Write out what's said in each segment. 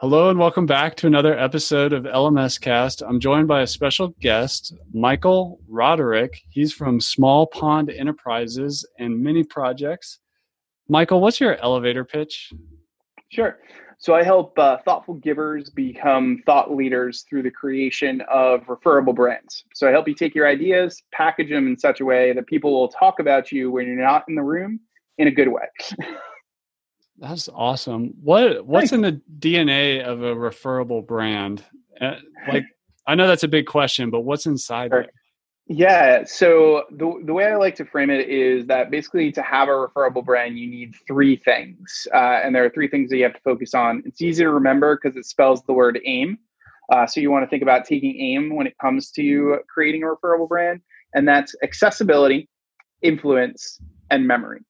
Hello and welcome back to another episode of LMS Cast. I'm joined by a special guest, Michael Roderick. He's from Small Pond Enterprises and Mini Projects. Michael, what's your elevator pitch? Sure. So I help uh, thoughtful givers become thought leaders through the creation of referable brands. So I help you take your ideas, package them in such a way that people will talk about you when you're not in the room in a good way. That's awesome. What what's in the DNA of a referable brand? Uh, like I know that's a big question, but what's inside sure. Yeah. So the the way I like to frame it is that basically to have a referable brand, you need three things, uh, and there are three things that you have to focus on. It's easy to remember because it spells the word aim. Uh, so you want to think about taking aim when it comes to creating a referable brand, and that's accessibility, influence, and memory.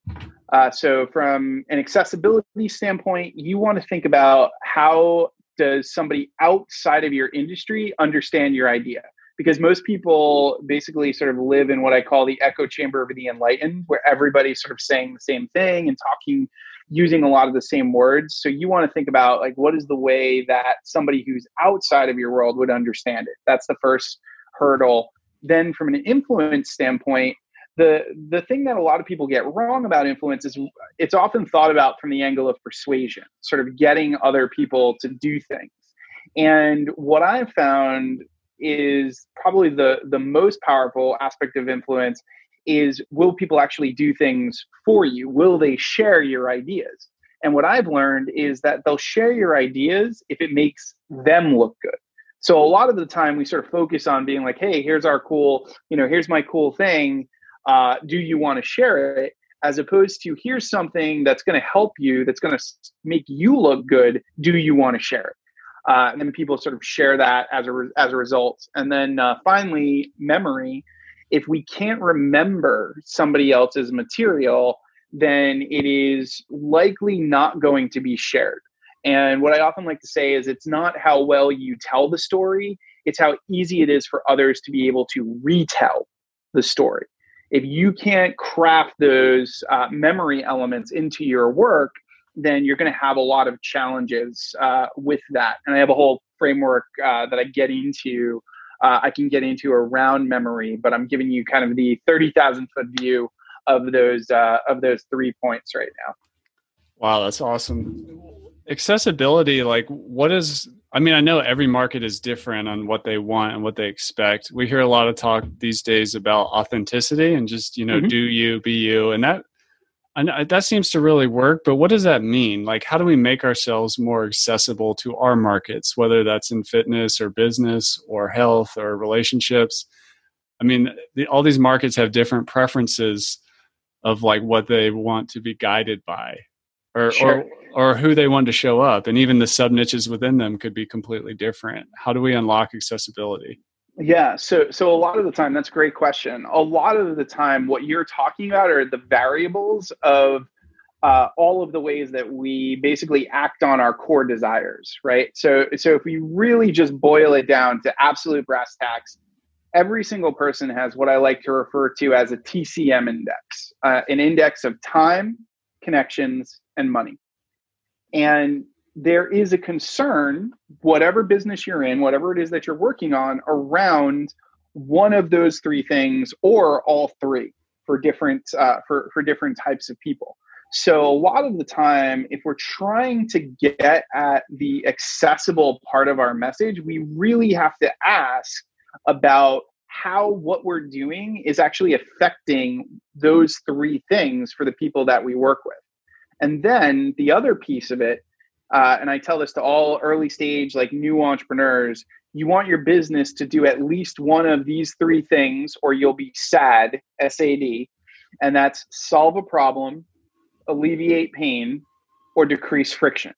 Uh, so, from an accessibility standpoint, you want to think about how does somebody outside of your industry understand your idea? Because most people basically sort of live in what I call the echo chamber of the enlightened, where everybody's sort of saying the same thing and talking using a lot of the same words. So you want to think about like what is the way that somebody who's outside of your world would understand it. That's the first hurdle. Then from an influence standpoint, the the thing that a lot of people get wrong about influence is it's often thought about from the angle of persuasion, sort of getting other people to do things. And what I've found is probably the the most powerful aspect of influence is will people actually do things for you? Will they share your ideas? And what I've learned is that they'll share your ideas if it makes them look good. So a lot of the time we sort of focus on being like, hey, here's our cool, you know, here's my cool thing uh, do you want to share it as opposed to here's something that's going to help you that's going to make you look good do you want to share it? Uh, and then people sort of share that as a re- as a result. And then uh, finally memory. If we can't remember somebody else's material then it is likely not going to be shared. And what i often like to say is it's not how well you tell the story it's how easy it is for others to be able to retell the story if you can't craft those uh, memory elements into your work, then you're going to have a lot of challenges uh, with that. And I have a whole framework uh, that I get into. Uh, I can get into around memory, but I'm giving you kind of the thirty thousand foot view of those uh, of those three points right now. Wow, that's awesome. Accessibility, like, what is I mean, I know every market is different on what they want and what they expect. We hear a lot of talk these days about authenticity and just, you know, mm-hmm. do you, be you. And that, I that seems to really work. But what does that mean? Like, how do we make ourselves more accessible to our markets, whether that's in fitness or business or health or relationships? I mean, the, all these markets have different preferences of like what they want to be guided by or, sure. or or who they want to show up and even the sub niches within them could be completely different. How do we unlock accessibility? Yeah so so a lot of the time that's a great question. A lot of the time what you're talking about are the variables of uh, all of the ways that we basically act on our core desires right? So so if we really just boil it down to absolute brass tacks every single person has what i like to refer to as a tcm index uh, an index of time connections and money and there is a concern, whatever business you're in, whatever it is that you're working on, around one of those three things or all three for different uh, for for different types of people. So a lot of the time, if we're trying to get at the accessible part of our message, we really have to ask about how what we're doing is actually affecting those three things for the people that we work with. And then the other piece of it, uh, and I tell this to all early stage, like new entrepreneurs, you want your business to do at least one of these three things, or you'll be SAD, S A D, and that's solve a problem, alleviate pain, or decrease friction.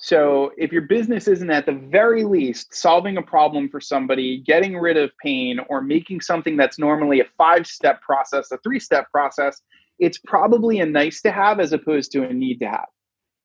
So if your business isn't at the very least solving a problem for somebody, getting rid of pain, or making something that's normally a five step process, a three step process, it's probably a nice to have as opposed to a need to have.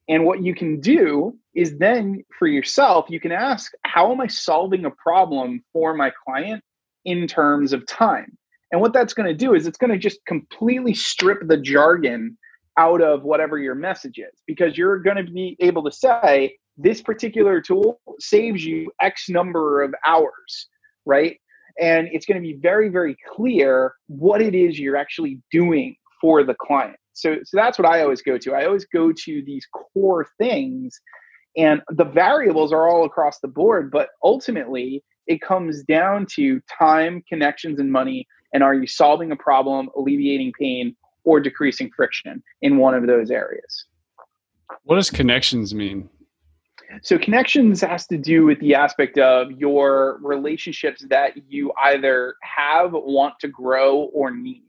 And what you can do is then for yourself, you can ask, how am I solving a problem for my client in terms of time? And what that's going to do is it's going to just completely strip the jargon out of whatever your message is because you're going to be able to say this particular tool saves you x number of hours right? And it's going to be very very clear what it is you're actually doing for the client. So so that's what i always go to. I always go to these core things and the variables are all across the board but ultimately it comes down to time connections and money and are you solving a problem alleviating pain or decreasing friction in one of those areas. What does connections mean? So, connections has to do with the aspect of your relationships that you either have, want to grow, or need.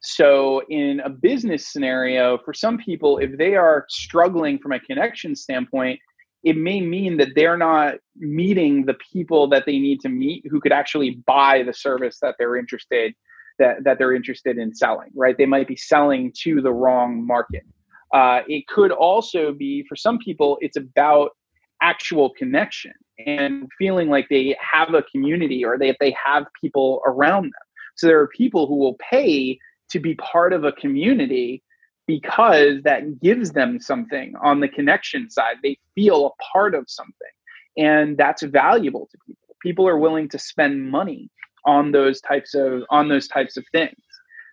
So, in a business scenario, for some people, if they are struggling from a connection standpoint, it may mean that they're not meeting the people that they need to meet who could actually buy the service that they're interested that, that they're interested in selling, right? They might be selling to the wrong market. Uh, it could also be, for some people, it's about actual connection and feeling like they have a community or they, they have people around them. So there are people who will pay to be part of a community because that gives them something on the connection side. They feel a part of something. And that's valuable to people. People are willing to spend money on those types of on those types of things.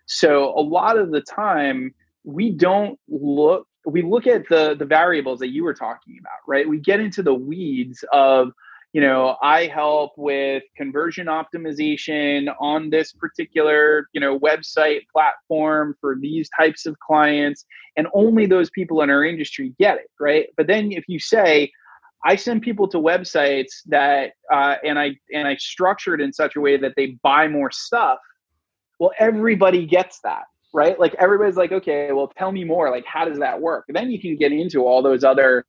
So a lot of the time we don't look we look at the the variables that you were talking about right? We get into the weeds of you know i help with conversion optimization on this particular you know website platform for these types of clients and only those people in our industry get it right? But then if you say I send people to websites that uh, and I and I structure it in such a way that they buy more stuff. Well, everybody gets that, right? Like everybody's like, okay, well, tell me more. Like, how does that work? And then you can get into all those other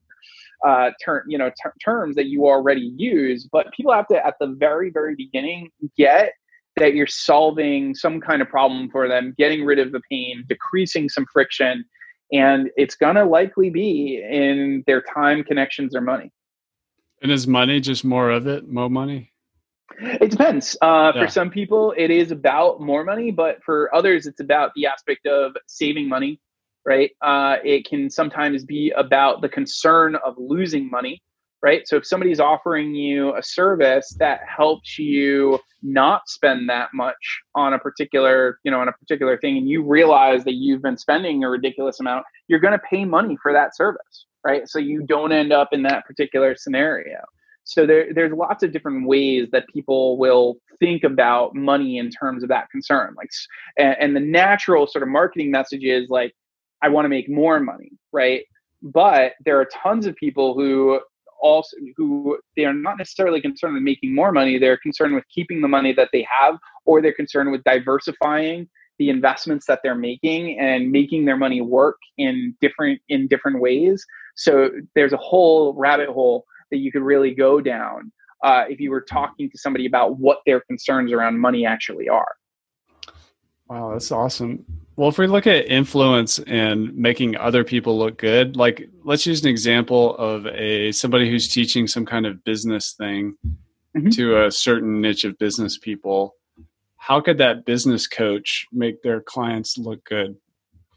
uh, you know, ter- terms that you already use. But people have to, at the very, very beginning, get that you're solving some kind of problem for them, getting rid of the pain, decreasing some friction, and it's to likely be in their time, connections, or money. And is money just more of it, more money? It depends. Uh, yeah. For some people, it is about more money, but for others, it's about the aspect of saving money, right? Uh, it can sometimes be about the concern of losing money, right? So if somebody's offering you a service that helps you not spend that much on a particular, you know, on a particular thing, and you realize that you've been spending a ridiculous amount, you're going to pay money for that service, right? So you don't end up in that particular scenario. So there, there's lots of different ways that people will think about money in terms of that concern. Like, and, and the natural sort of marketing message is like, I want to make more money, right? But there are tons of people who also who they are not necessarily concerned with making more money. They're concerned with keeping the money that they have, or they're concerned with diversifying the investments that they're making and making their money work in different in different ways so there's a whole rabbit hole that you could really go down uh, if you were talking to somebody about what their concerns around money actually are. Wow, that's awesome. Well, if we look at influence and making other people look good, like let's use an example of a somebody who's teaching some kind of business thing mm-hmm. to a certain niche of business people. How could that business coach make their clients look good?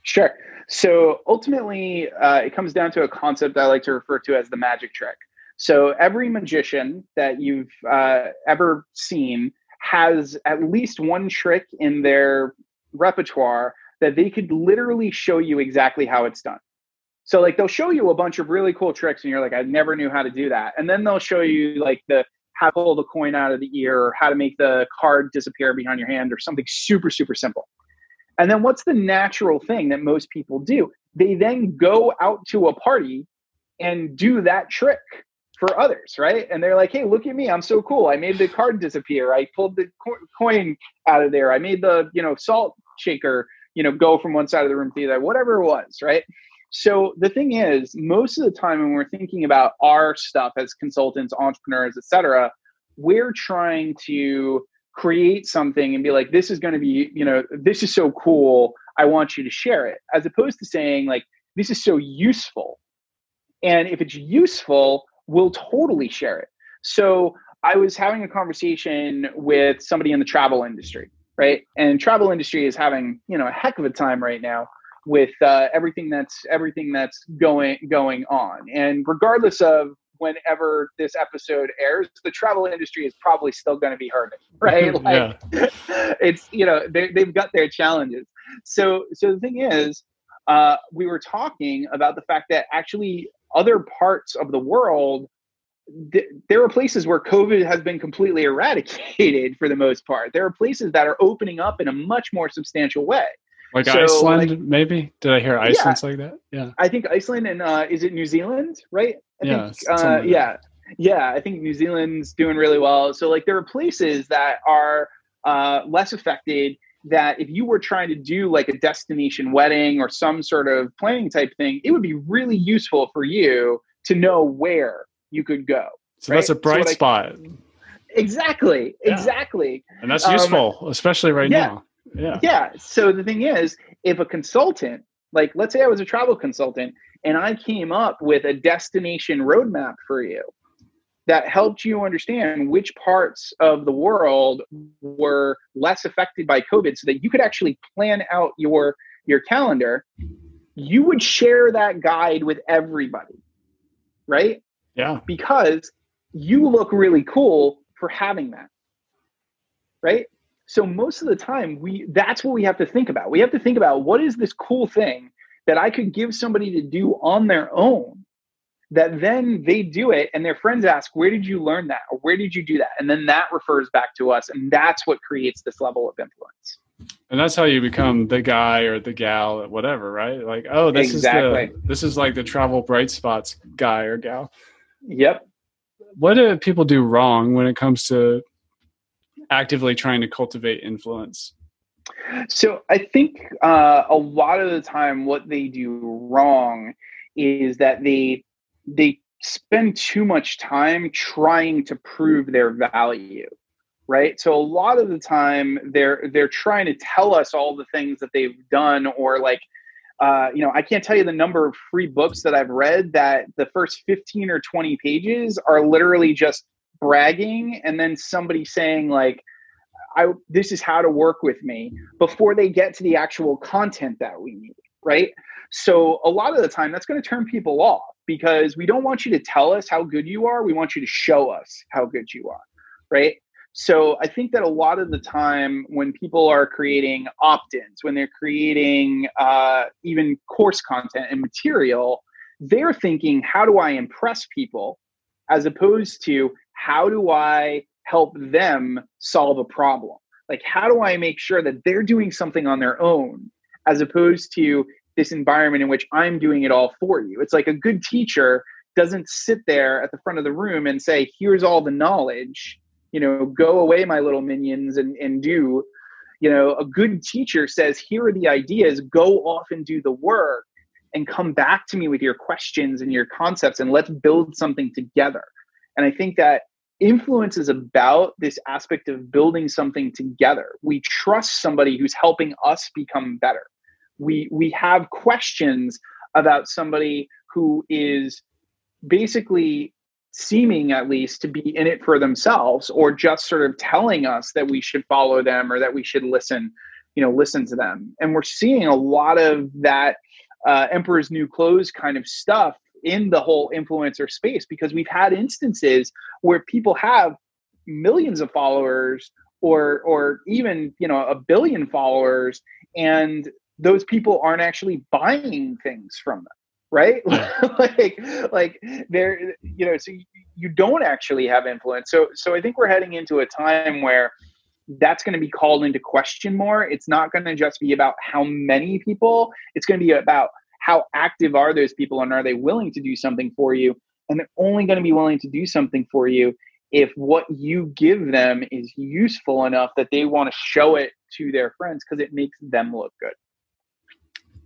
Sure. So ultimately, uh, it comes down to a concept I like to refer to as the magic trick. So every magician that you've uh, ever seen has at least one trick in their repertoire that they could literally show you exactly how it's done. So like they'll show you a bunch of really cool tricks and you're like, I never knew how to do that. And then they'll show you like the how to pull the coin out of the ear or how to make the card disappear behind your hand or something super, super simple. And then what's the natural thing that most people do? They then go out to a party and do that trick for others, right? And they're like, "Hey, look at me! I'm so cool! I made the card disappear. I pulled the coin out of there. I made the you know salt shaker, you know, go from one side of the room to the other. Whatever it was, right? So the thing is, most of the time when we're thinking about our stuff as consultants, entrepreneurs, etc., we're trying to create something and be like, this is going to be, you know, this is so cool. I want you to share it, as opposed to saying, like, this is so useful. And if it's useful, we'll totally share it. So I was having a conversation with somebody in the travel industry, right? And travel industry is having, you know, a heck of a time right now with uh, everything that's everything that's going going on. And regardless of whenever this episode airs, the travel industry is probably still going to be hurting, right? Like, yeah. it's you know they they've got their challenges. So so the thing is, uh, we were talking about the fact that actually other parts of the world. Th- there are places where COVID has been completely eradicated for the most part. There are places that are opening up in a much more substantial way. Like so, Iceland, like, maybe? Did I hear Iceland's yeah, like that? Yeah. I think Iceland and uh, is it New Zealand, right? I yeah. Think, uh, yeah. Yeah. I think New Zealand's doing really well. So, like, there are places that are uh, less affected that if you were trying to do like a destination wedding or some sort of planning type thing, it would be really useful for you to know where you could go. So right? that's a bright so spot. I, exactly. Yeah. Exactly. And that's useful, um, especially right yeah. now. Yeah. Yeah. So the thing is, if a consultant, like let's say I was a travel consultant and I came up with a destination roadmap for you that helped you understand which parts of the world were less affected by COVID so that you could actually plan out your your calendar, you would share that guide with everybody. Right? Yeah. Because you look really cool for having that. Right? So most of the time we that's what we have to think about. We have to think about what is this cool thing that I could give somebody to do on their own that then they do it and their friends ask, Where did you learn that? Or where did you do that? And then that refers back to us. And that's what creates this level of influence. And that's how you become the guy or the gal or whatever, right? Like, oh, this exactly. is the this is like the travel bright spots guy or gal. Yep. What do people do wrong when it comes to actively trying to cultivate influence? So I think uh, a lot of the time, what they do wrong is that they they spend too much time trying to prove their value right so a lot of the time they're they're trying to tell us all the things that they've done or like uh, you know i can't tell you the number of free books that i've read that the first 15 or 20 pages are literally just bragging and then somebody saying like I this is how to work with me before they get to the actual content that we need, right? So a lot of the time that's going to turn people off because we don't want you to tell us how good you are, we want you to show us how good you are, right? So I think that a lot of the time when people are creating opt-ins, when they're creating uh, even course content and material, they're thinking, how do I impress people, as opposed to how do I help them solve a problem? Like, how do I make sure that they're doing something on their own as opposed to this environment in which I'm doing it all for you? It's like a good teacher doesn't sit there at the front of the room and say, here's all the knowledge, you know, go away, my little minions, and, and do. You know, a good teacher says, here are the ideas, go off and do the work and come back to me with your questions and your concepts and let's build something together. And I think that influence is about this aspect of building something together. We trust somebody who's helping us become better. We we have questions about somebody who is basically seeming at least to be in it for themselves or just sort of telling us that we should follow them or that we should listen you know listen to them. And we're seeing a lot of that uh, emperor's new clothes kind of stuff in the whole influencer space because we've had instances where people have millions of followers or or even you know a billion followers and those people aren't actually buying things from them right? Like like they're you know so you don't actually have influence. So so i think we're heading into a time where that's going to be called into question more. It's not going to just be about how many people. It's going to be about how active are those people and are they willing to do something for you? And they're only going to be willing to do something for you if what you give them is useful enough that they want to show it to their friends because it makes them look good.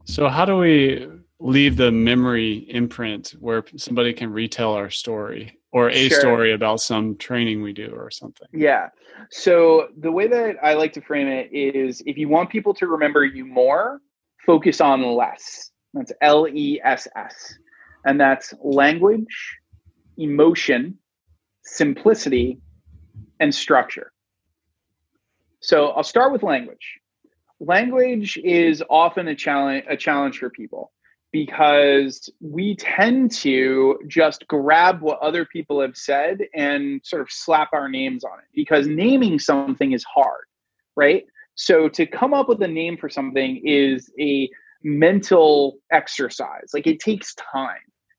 So, how do we leave the memory imprint where somebody can retell our story or a sure. story about some training we do or something? Yeah. So, the way that I like to frame it is if you want people to remember you more, focus on less. That's L E S S. And that's language, emotion, simplicity, and structure. So I'll start with language. Language is often a challenge a challenge for people because we tend to just grab what other people have said and sort of slap our names on it because naming something is hard, right? So to come up with a name for something is a mental exercise. Like it takes time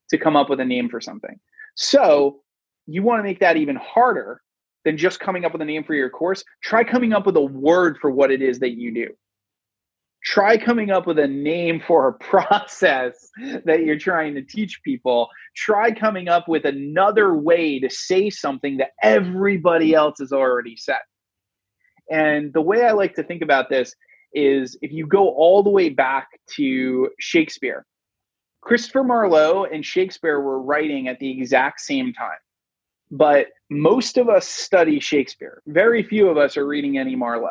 to come up with a name for something. So you want to make that even harder than just coming up with a name for your course, try coming up with a word for what it is that you do. Try coming up with a name for a process that you're trying to teach people. Try coming up with another way to say something that everybody else has already said. And the way I like to think about this is if you go all the way back to Shakespeare, Christopher Marlowe and Shakespeare were writing at the exact same time. But most of us study Shakespeare. Very few of us are reading any Marlowe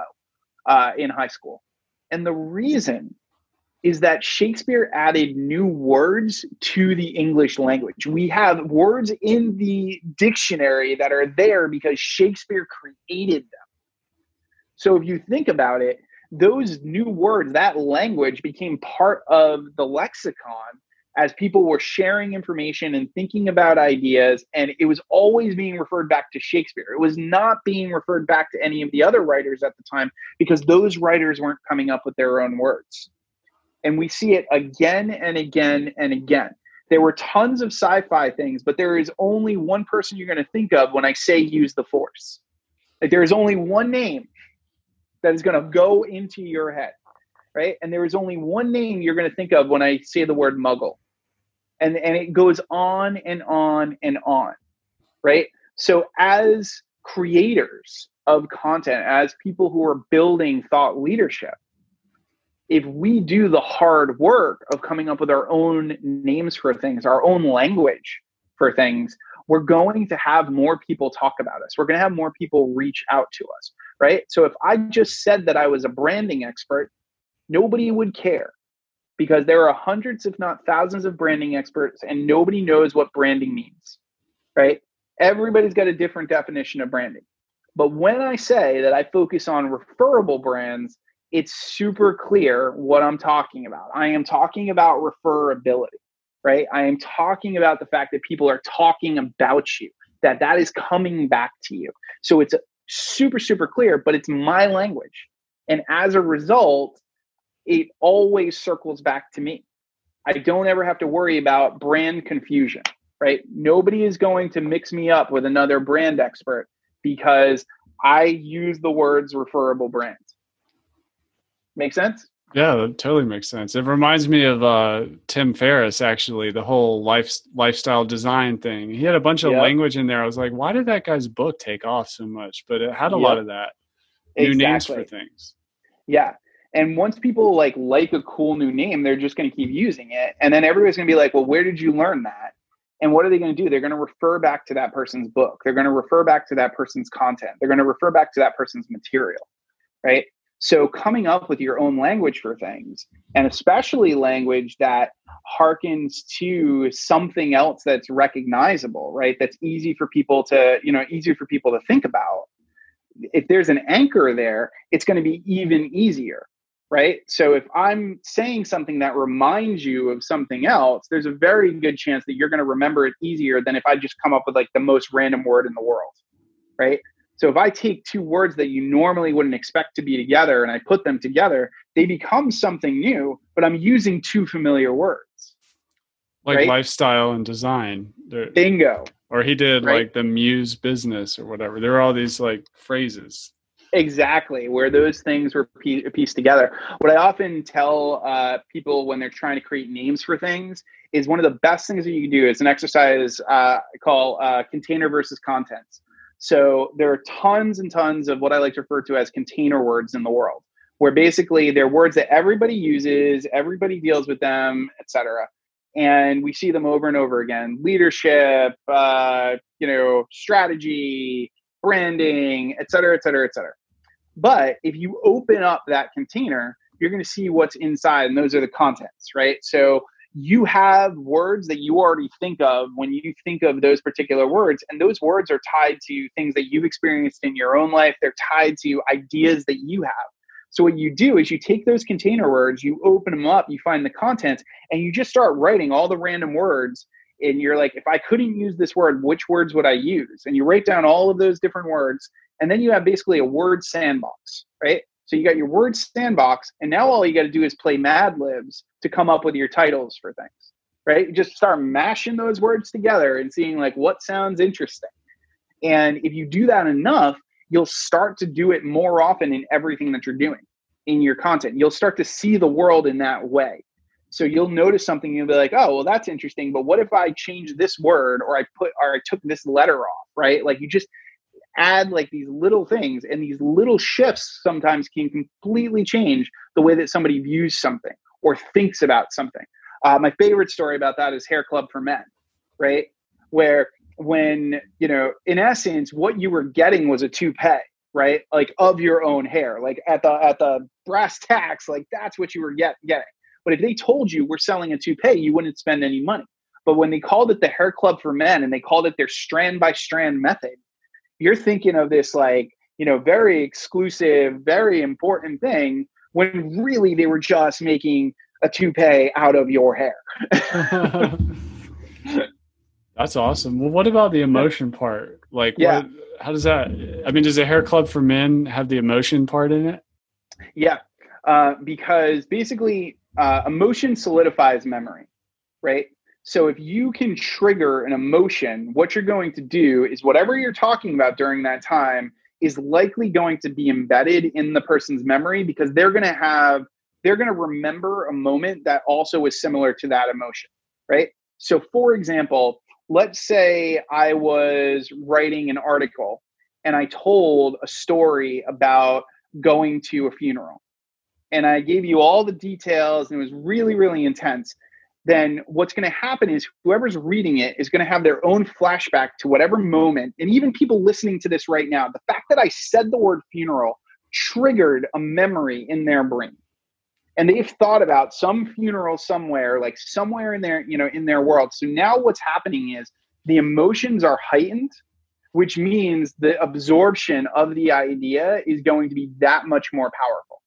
uh, in high school. And the reason is that Shakespeare added new words to the English language. We have words in the dictionary that are there because Shakespeare created them. So if you think about it, those new words, that language became part of the lexicon as people were sharing information and thinking about ideas and it was always being referred back to shakespeare it was not being referred back to any of the other writers at the time because those writers weren't coming up with their own words and we see it again and again and again there were tons of sci-fi things but there is only one person you're going to think of when i say use the force like there is only one name that is going to go into your head right? And there is only one name you're going to think of when I say the word muggle. And, and it goes on and on and on, right? So, as creators of content, as people who are building thought leadership, if we do the hard work of coming up with our own names for things, our own language for things, we're going to have more people talk about us. We're going to have more people reach out to us, right? So if I just said that I was a branding expert, nobody would care because there are hundreds, if not thousands, of branding experts, and nobody knows what branding means, right? Everybody's got a different definition of branding. But when I say that I focus on referable brands, it's super clear what I'm talking about. I am talking about referability, right? I am talking about the fact that people are talking about you, that that is coming back to you. So it's super, super clear, but it's my language. And as a result, it always circles back to me. I don't ever have to worry about brand confusion, right? Nobody is going to mix me up with another brand expert because I use the words referable brands. Make sense? Yeah, that totally makes sense. It reminds me of uh, Tim Ferriss, actually, the whole life lifestyle design thing. He had a bunch of yep. language in there. I was like, why did that guy's book take off so much? But it had a yep. lot of that. New exactly. names for things. Yeah. And once people like like a cool new name, they're just going to keep using it. And then everybody's going to be like, well, where did you learn that? And what are they going to do? They're going to refer back to that person's book. They're going to refer back to that person's content. They're going to refer back to that person's material, right? So coming up with your own language for things, and especially language that harkens to something else that's recognizable, right? That's easy for people to, you know, easier for people to think about. If there's an anchor there, it's going to be even easier right? So if I'm saying something that reminds you of something else, there's a very good chance that you're going to remember it easier than if I just come up with like the most random word in the world, right? So if I take two words that you normally wouldn't expect to be together and I put them together, they become something new, but I'm using two familiar words. Like right? lifestyle and design. Bingo. Or he did right? like the muse business or whatever. There are all these like phrases. Exactly, where those things were pieced together. What I often tell uh, people when they're trying to create names for things is one of the best things that you can do is an exercise uh, called uh, container versus contents. So there are tons and tons of what I like to refer to as container words in the world. where basically they're words that everybody uses, everybody deals with them, etc. And we see them over and over again: leadership, uh, you know, strategy, branding, et cetera, et cetera, et cetera. But if you open up that container, you're going to see what's inside, and those are the contents, right? So you have words that you already think of when you think of those particular words, and those words are tied to things that you've experienced in your own life. They're tied to ideas that you have. So what you do is you take those container words, you open them up, you find the contents, and you just start writing all the random words. And you're like, if I couldn't use this word, which words would I use? And you write down all of those different words, and then you have basically a word sandbox, right? So you got your word sandbox, and now all you got to do is play Mad Libs to come up with your titles for things, right? You Just start mashing those words together and seeing like what sounds interesting. And if you do that enough, you'll start to do it more often in everything that you're doing in your content. You'll start to see the world in that way. So you'll notice something, you'll be like, oh, well, that's interesting. But what if I change this word or I put or I took this letter off, right? Like you just add like these little things and these little shifts sometimes can completely change the way that somebody views something or thinks about something. Uh, my favorite story about that is Hair Club for Men, right? Where when, you know, in essence, what you were getting was a toupee, right? Like of your own hair, like at the, at the brass tacks, like that's what you were get, getting. But if they told you we're selling a toupee, you wouldn't spend any money. But when they called it the Hair Club for Men and they called it their strand by strand method, you're thinking of this like you know very exclusive very important thing when really they were just making a toupee out of your hair. That's awesome. Well what about the emotion part? Like yeah. What, how does that i mean does a hair club for men have the emotion part in it? Yeah. Uh, because basically uh, emotion solidifies memory right so if you can trigger an emotion, what you're going to do is whatever you're talking about during that time is likely going to be embedded in the person's memory because they're going to have they're going to remember a moment that also is similar to that emotion, right? So for example, let's say I was writing an article and I told a story about going to a funeral. And I gave you all the details and it was really really intense then what's going to happen is whoever's reading it is going to have their own flashback to whatever moment. And even people listening to this right now, the fact that I said the word funeral triggered a memory in their brain. And they've thought about some funeral somewhere, like somewhere in their, you know, in their world. So now what's happening is the emotions are heightened, which means the absorption of the idea is going to be that much more powerful.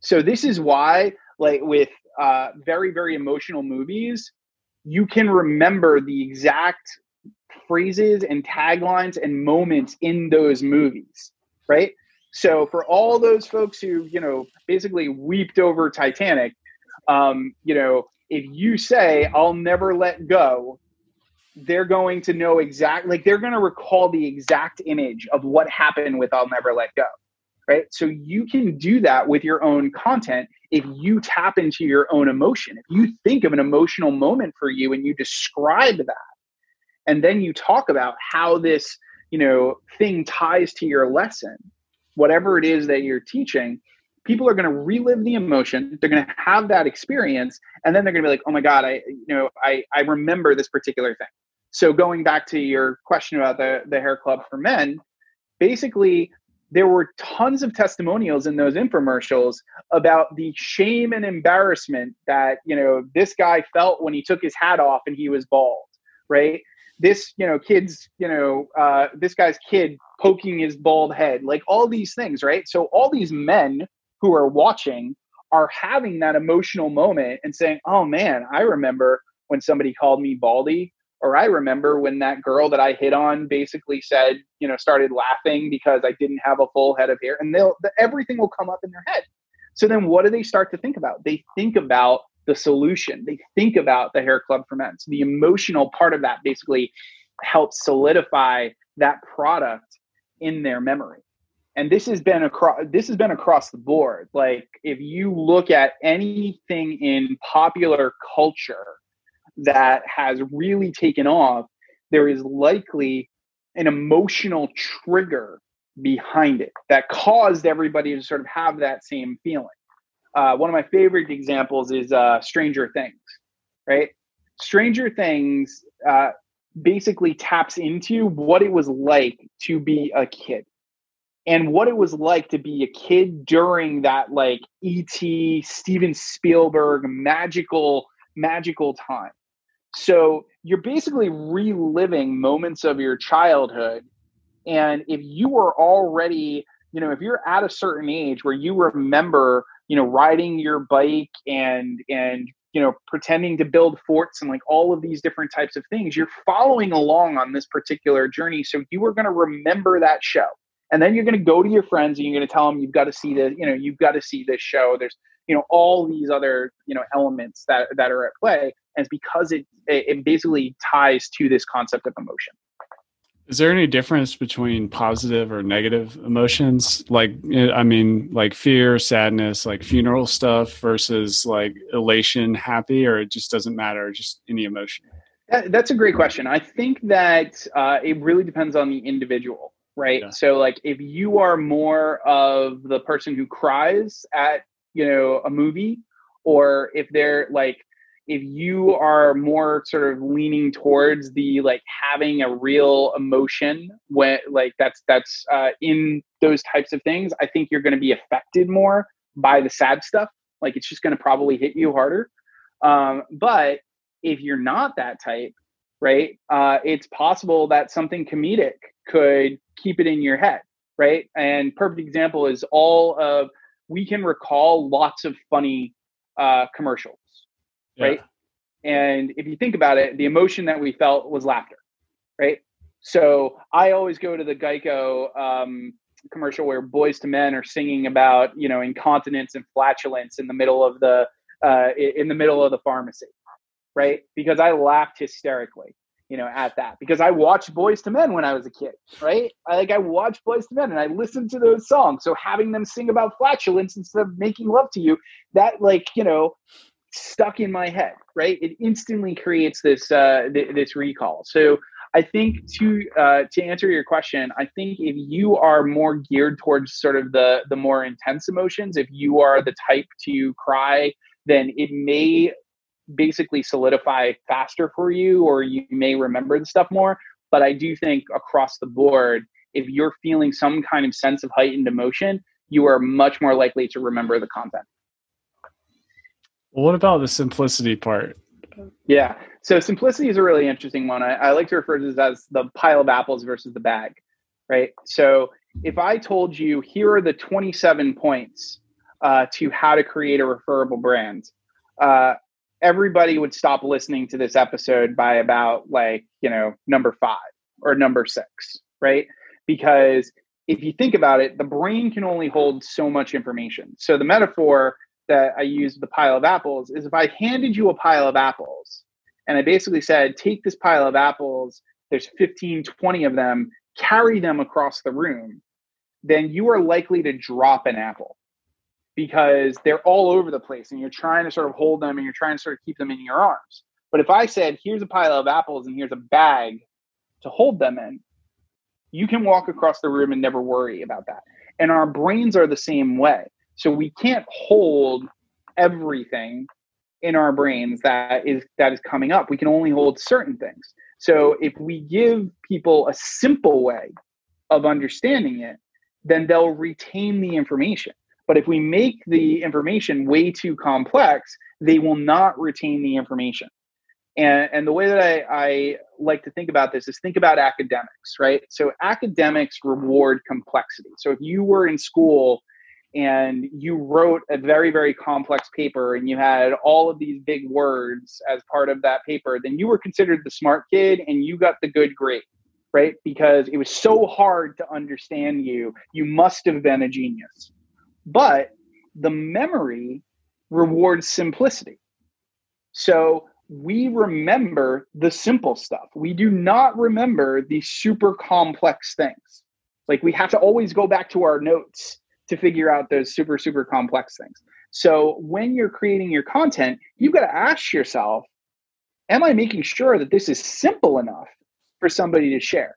So this is why, like with uh, very very emotional movies you can remember the exact phrases and taglines and moments in those movies right? So for all those folks who you know basically weeped over titanic um, you know if you say i'll never let go they're going to know exactly like they're going to recall the exact image of what happened with i'll never let go right? So you can do that with your own content if you tap into your own emotion. If you think of an emotional moment for you and you describe that, and then you talk about how this, you know, thing ties to your lesson, whatever it is that you're teaching, people are going to relive the emotion they're going to have that experience and then they're going to be like oh my god i you know i i remember this particular thing so going back to your question about the the hair club for men basically there were tons of testimonials in those infomercials about the shame and embarrassment that you know this guy felt when he took his hat off and he was bald right? This you know kid's you know uh, this guy's kid poking his bald head like all these things right? So all these men who are watching are having that emotional moment and saying oh man i remember when somebody called me baldy or I remember when that girl that I hit on basically said, you know, started laughing because I didn't have a full head of hair, and they'll the, everything will come up in their head. So then, what do they start to think about? They think about the solution. They think about the hair club for men. So the emotional part of that basically helps solidify that product in their memory. And this has been across this has been across the board. Like if you look at anything in popular culture that has really taken off, there is likely an emotional trigger behind it that caused everybody to sort of have that same feeling. Uh, one of my favorite examples is uh, Stranger Things, right? Stranger Things uh, basically taps into what it was like to be a kid and what it was like to be a kid during that like et steven spielberg magical magical time so you're basically reliving moments of your childhood. And if you were already you know if you're at a certain age where you remember you know riding your bike and and you know pretending to build forts and like all of these different types of things you're following along on this particular journey. So you are going to remember that show. And then you're going to go to your friends and you're going to tell them you've got to see this you know you've got to see this show. There's you know all these other you know elements that that are at play and because it it basically ties to this concept of emotion is there any difference between positive or negative emotions? Like, eh, I mean, like fear, sadness, like funeral stuff versus like elation, happy, or it just doesn't matter, just any emotion? that's a great question. I think that uh, it really depends on the individual, right? Yeah. So, like, if you are more of the person who cries at, you know, a movie, or if they're like if you are more sort of leaning towards the like having a real emotion when like that's that's uh, in those types of things i think you're going to be affected more by the sad stuff. Like it's just going to probably hit you harder. Um, but if you're not that type right uh, it's possible that something comedic could keep it in your head right? And perfect example is all of we can recall lots of funny uh, commercials right? And if you think about it, the emotion that we felt was laughter, right? So I always go to the Geico um, commercial where Boyz II Men are singing about you know incontinence and flatulence in the middle of the uh, in the middle of the pharmacy, right? Because I laughed hysterically, you know, at that because I watched Boyz II Men when I was a kid, right? I like I watched Boyz II Men and I listened to those songs. So having them sing about flatulence instead of making love to you, that like you know stuck in my head, right? It instantly creates this uh, th- this recall. So I think to uh, to answer your question, I think if you are more geared towards sort of the the more intense emotions, if you are the type to cry, then it may basically solidify faster for you, or you may remember the stuff more. But I do think across the board, if you're feeling some kind of sense of heightened emotion, you are much more likely to remember the content. What about the simplicity part? Yeah. So simplicity is a really interesting one. I, I, like to refer to this as the pile of apples versus the bag, right? So if I told you here are the 27 points uh, to how to create a referable brand, uh, everybody would stop listening to this episode by about like, you know, number five or number six, right? Because if you think about it, the brain can only hold so much information. So the metaphor that I use the pile of apples is if I handed you a pile of apples and I basically said, take this pile of apples, there's 15, 20 of them, carry them across the room, then you are likely to drop an apple because they're all over the place and you're trying to sort of hold them and you're trying to sort of keep them in your arms. But if I said, here's a pile of apples and here's a bag to hold them in, you can walk across the room and never worry about that. And our brains are the same way. So we can't hold everything in our brains that is that is coming up. We can only hold certain things. So if we give people a simple way of understanding it, then they'll retain the information. But if we make the information way too complex, they will not retain the information. And, and the way that I, I like to think about this is think about academics, right? So academics reward complexity. So if you were in school and you wrote a very very complex paper and you had all of these big words as part of that paper then you were considered the smart kid and you got the good grade right? Because it was so hard to understand you. You must have been a genius. But the memory rewards simplicity. So we remember the simple stuff. We do not remember the super complex things. Like we have to always go back to our notes to figure out those super, super complex things. So when you're creating your content, you've got to ask yourself, am I making sure that this is simple enough for somebody to share?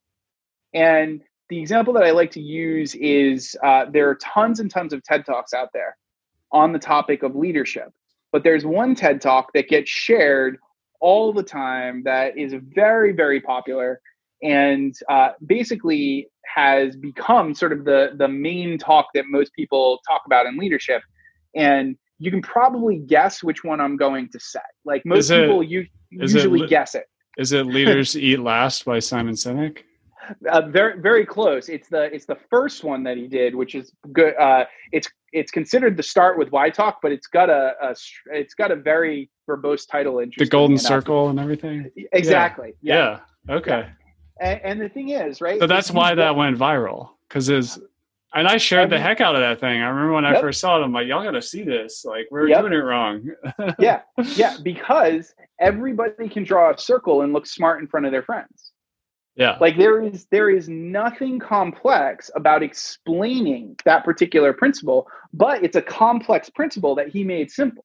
And the example that I like to use is uh, there are tons and tons of TED Talks out there on the topic of leadership. But there's one TED Talk that gets shared all the time that is very, very popular and uh, basically has become sort of the, the main talk that most people talk about in leadership. And you can probably guess which one I'm going to say. Like most it, people, you usually it, guess it. Is it "Leaders Eat Last" by Simon Sinek? Uh, very very close. It's the it's the first one that he did, which is good. Uh, it's it's considered the start with Why Talk, but it's got a, a it's got a very verbose title. The Golden enough. Circle and everything. Exactly. Yeah. yeah. Okay. Yeah. And, and, the thing is, right? So that's why that went viral because is and I shared the heck out of that thing. I remember when yep. I first saw it, I'm like, y'all got to see this. Like, we're yep. doing it wrong. yeah. Yeah. Because everybody can draw a circle and look smart in front of their friends. Yeah. Like there is there is nothing complex about explaining that particular principle, but it's a complex principle that he made simple.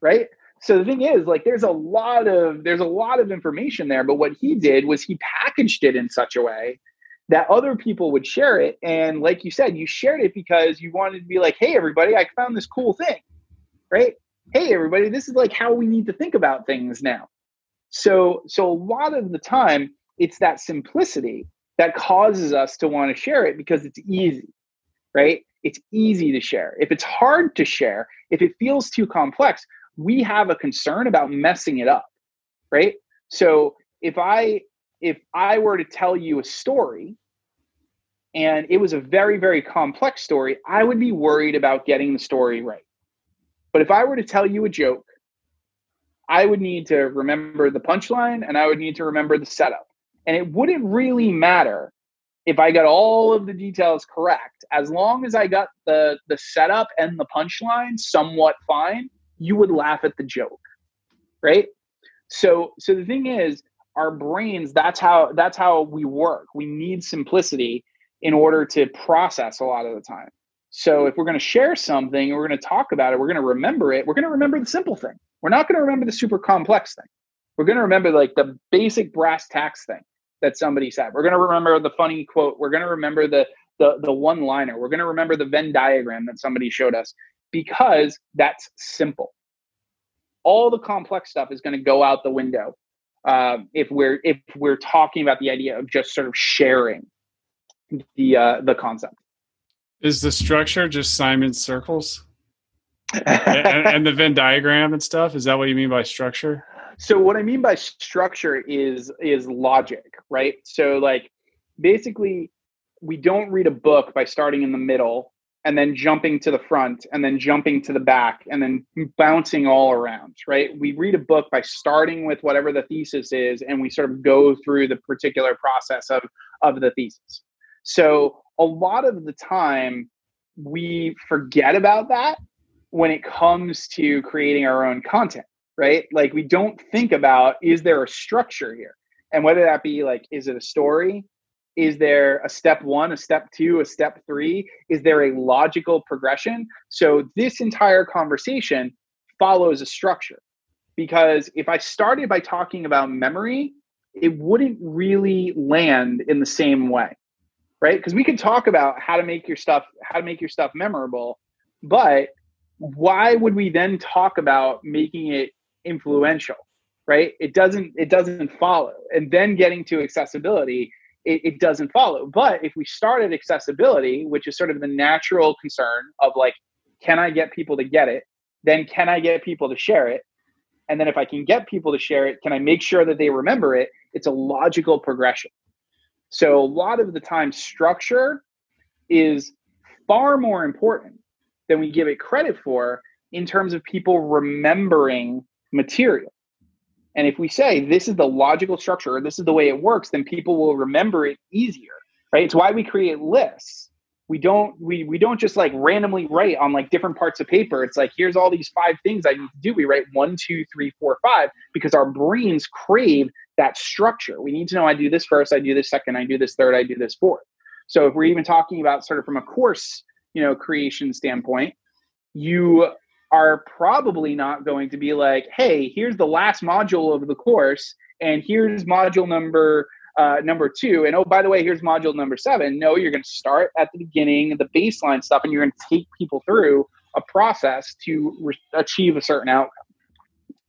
Right? So the thing is like there's a lot of there's a lot of information there, but what he did was he packaged it in such a way that other people would share it and like you said, you shared it because you wanted to be like, "Hey everybody, I found this cool thing." Right? Hey everybody, this is like how we need to think about things now. So so a lot of the time it's that simplicity that causes us to want to share it because it's easy, right? It's easy to share. If it's hard to share, if it feels too complex, we have a concern about messing it up, right? So if I if I were to tell you a story and it was a very very complex story, I would be worried about getting the story right. But if I were to tell you a joke, I would need to remember the punchline and I would need to remember the setup. And it wouldn't really matter if I got all of the details correct, as long as I got the the setup and the punchline somewhat fine, you would laugh at the joke. Right? So so the thing is, our brains, that's how that's how we work. We need simplicity in order to process a lot of the time. So if we're going to share something, we're going to talk about it, we're going to remember it, we're going to remember the simple thing. We're not going to remember the super complex thing. We're going to remember like the basic brass tacks thing that somebody said. We're going to remember the funny quote. We're going to remember the the the one liner. We're going to remember the Venn diagram that somebody showed us because that's simple. All the complex stuff is going to go out the window um, if we're if we're talking about the idea of just sort of sharing the uh, the concept. Is the structure just Simon's circles and, and the Venn diagram and stuff? Is that what you mean by structure? so what i mean by structure is is logic right so like basically we don't read a book by starting in the middle and then jumping to the front and then jumping to the back and then bouncing all around right we read a book by starting with whatever the thesis is and we sort of go through the particular process of of the thesis so a lot of the time we forget about that when it comes to creating our own content right? Like we don't think about is there a structure here? And whether that be like, is it a story? Is there a step one, a step two, a step three? Is there a logical progression? So this entire conversation follows a structure. Because if I started by talking about memory, it wouldn't really land in the same way. Right? Because we could talk about how to make your stuff, how to make your stuff memorable, but why would we then talk about making it influential right it doesn't it doesn't follow and then getting to accessibility it, it, doesn't follow. But if we start at accessibility which is sort of the natural concern of like can i get people to get it? Then can i get people to share it? And then if i can get people to share it can i make sure that they remember it? It's a logical progression. So a lot of the time structure is far more important than we give it credit for in terms of people remembering material. And if we say this is the logical structure, or this is the way it works, then people will remember it easier, right? It's why we create lists. We don't we we don't just like randomly write on like different parts of paper. It's like here's all these five things I need to do. We write one, two, three, four, five because our brains crave that structure. We need to know I do this first, I do this second, I do this third, I do this fourth. So if we're even talking about sort of from a course, you know, creation standpoint, you are probably not going to be like, hey, here's the last module of the course, and here's module number uh, number two. And oh, by the way, here's module number seven. No, you're going to start at the beginning, the baseline stuff, and you're going to take people through a process to re- achieve a certain outcome.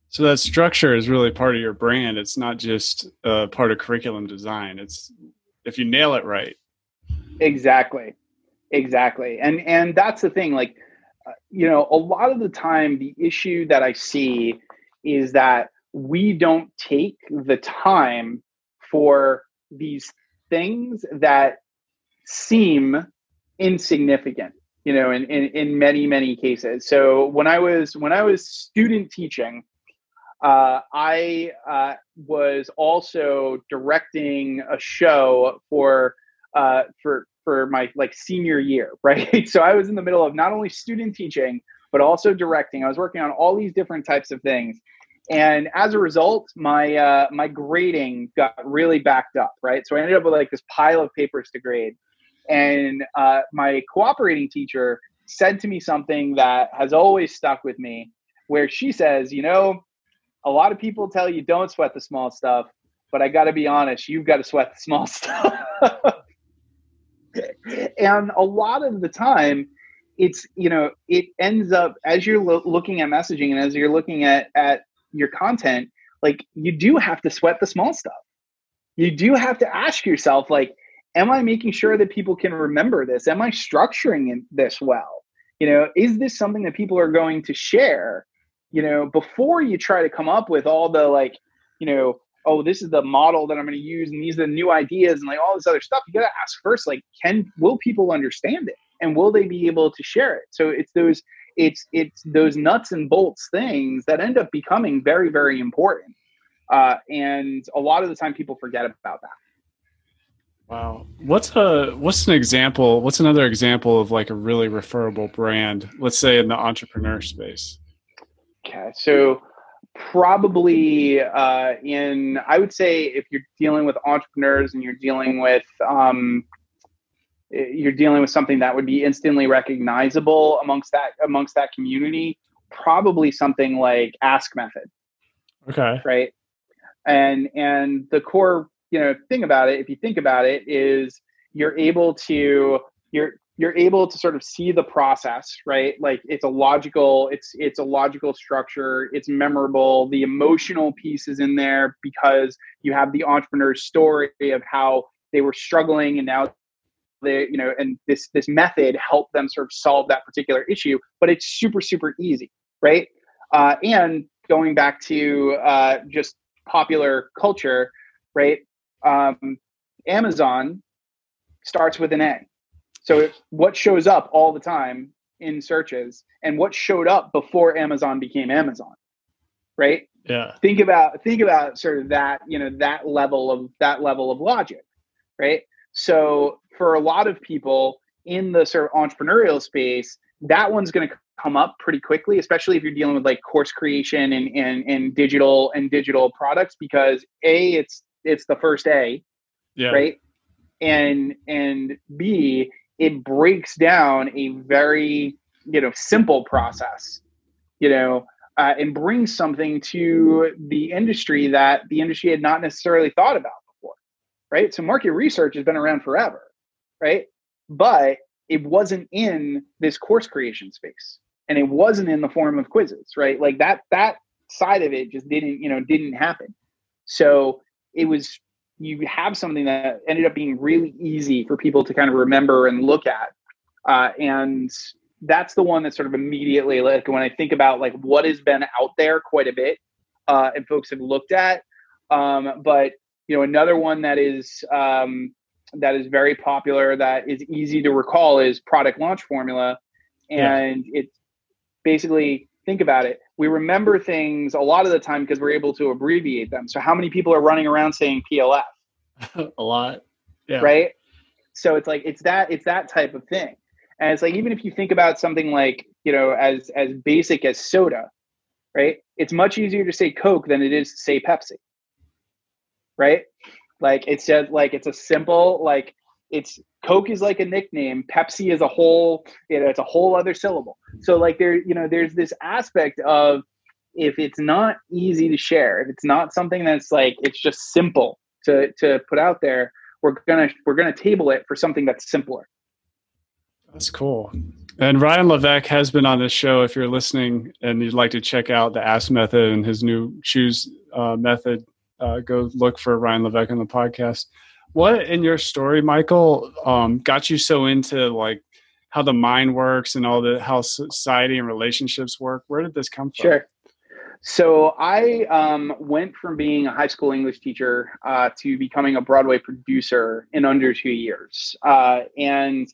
So that structure is really part of your brand. It's not just uh, part of curriculum design. It's if you nail it right. Exactly, exactly, and and that's the thing. Like, you know, a lot of the time, the issue that I see is that we don't take the time for these things that seem insignificant you know in, in in many many cases. So when i was when i was student teaching uh, i uh, was also directing a show for uh, for for my like senior year right? So i was in the middle of not only student teaching but also directing. I was working on all these different types of things. And as a result my uh, my grading got really backed up right? So i ended up with like this pile of papers to grade. And uh, my cooperating teacher said to me something that has always stuck with me where she says you know a lot of people tell you don't sweat the small stuff but i got to be honest you've got to sweat the small stuff and a lot of the time it's you know it ends up as you're lo- looking at messaging and as you're looking at at your content, like you do have to sweat the small stuff. You do have to ask yourself, like, am I making sure that people can remember this? Am I structuring this well? You know, is this something that people are going to share? You know, before you try to come up with all the like, you know, oh, this is the model that I'm going to use, and these are the new ideas, and like all this other stuff. You got to ask first, like, can will people understand it, and will they be able to share it? So it's those it's it's those nuts and bolts things that end up becoming very very important uh, and a lot of the time people forget about that wow what's a what's an example what's another example of like a really referable brand let's say in the entrepreneur space okay so probably uh, in i would say if you're dealing with entrepreneurs and you're dealing with um, you're dealing with something that would be instantly recognizable amongst that amongst that community probably something like ask method. Okay. Right? And and the core you know thing about it if you think about it is you're able to you're you're able to sort of see the process right? Like it's a logical it's it's a logical structure it's memorable the emotional piece is in there because you have the entrepreneur's story of how they were struggling and now they you know and this this method helped them sort of solve that particular issue but it's super super easy right? Uh, and going back to uh, just popular culture right? Um, amazon starts with an a so what shows up all the time in searches and what showed up before amazon became amazon right? Yeah. Think about think about sort of that you know that level of that level of logic right? So for a lot of people in the sort of entrepreneurial space, that one's going to come up pretty quickly, especially if you're dealing with like course creation and, and, and digital and digital products, because a it's it's the first A, yeah. right, and and B it breaks down a very you know simple process, you know, uh, and brings something to the industry that the industry had not necessarily thought about before. right? So market research has been around forever, right? But it wasn't in this course creation space and it wasn't in the form of quizzes, right? Like that that side of it just didn't, you know, didn't happen. So it was you have something that ended up being really easy for people to kind of remember and look at. Uh, and that's the one that sort of immediately like when I think about like what has been out there quite a bit uh, and folks have looked at. Um, but you know another one that is um, that is very popular that is easy to recall is product launch formula and yeah. it basically think about it we remember things a lot of the time because we're able to abbreviate them. So how many people are running around saying plf a lot. Yeah. Right? So it's like it's that it's that type of thing. And it's like even if you think about something like you know as as basic as soda right? It's much easier to say coke than it is to say pepsi. Right? Like it's just like it's a simple like it's Coke is like a nickname. Pepsi is a whole you know it's a whole other syllable. So like there you know there's this aspect of if it's not easy to share, if it's not something that's like it's just simple to to put out there, we're gonna we're gonna table it for something that's simpler. That's cool. And Ryan Levesque has been on this show. If you're listening and you'd like to check out the Ask method and his new Choose uh, method, uh, go look for Ryan Levesque on the podcast. What in your story, Michael, um, got you so into like how the mind works and all the how society and relationships work? Where did this come from? Sure. So I um, went from being a high school English teacher uh, to becoming a Broadway producer in under two years, uh, and